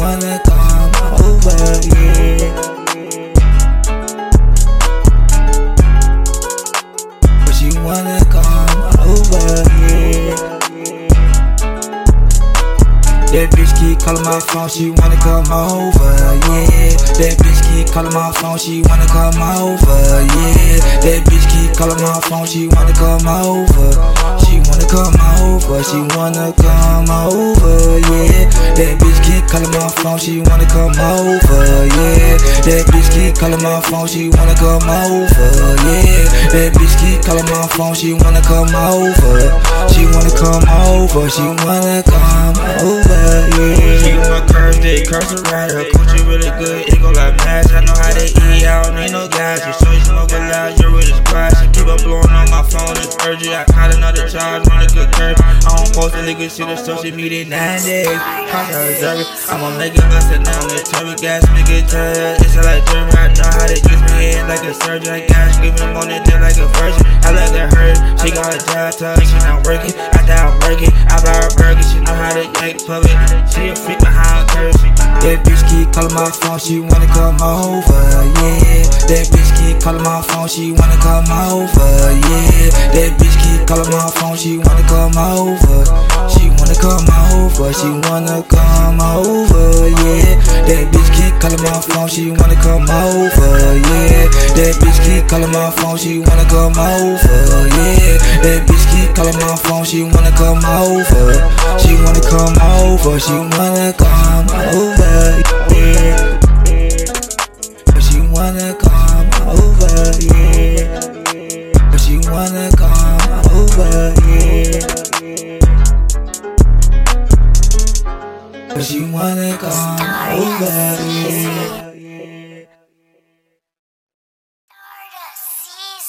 wanna come over, yeah. But she wanna come over, yeah. That bitch keep calling my phone, she wanna come over, yeah. That bitch keep calling my phone, she wanna come over, yeah. That bitch keep calling my phone, she wanna come over. She wanna come over, she wanna come over, yeah. That bitch calling my phone, she wanna come over, yeah. That bitch keep calling my phone, she wanna come over, yeah. That bitch keep calling my phone, she wanna come over. She wanna come over, she wanna come over, yeah. She my curves, they curse around her. Coochie really good, it go like mash. I know how they eat, I don't need no gas. Urgent. I caught another charge, run a good curve. I don't post a nigga shit on social media nine days. I was dirty, I'ma make it bust it down. Let turbo gas, it turn. It's like German, I know how to twist my head like a surgeon. I got screaming on it, like a virgin. I let her hurt, she got a job, tell she not working. After I'm working, I buy her burger, she know how to yank public. She a freak behind curves. That bitch keep calling my phone, she wanna come over, yeah. That bitch keep calling my phone, she wanna come over, yeah. That bitch keep calling my phone, she wanna come over. She wanna come over, she wanna come over, yeah. That bitch keep calling my phone, she wanna come over, yeah. That bitch keep calling my phone, she wanna come over, yeah. That bitch keep calling my phone, she wanna come over. Wanna come over, she wanna come over, yeah. But she wanna come over, yeah. But she wanna come over, yeah. But she wanna come over, yeah.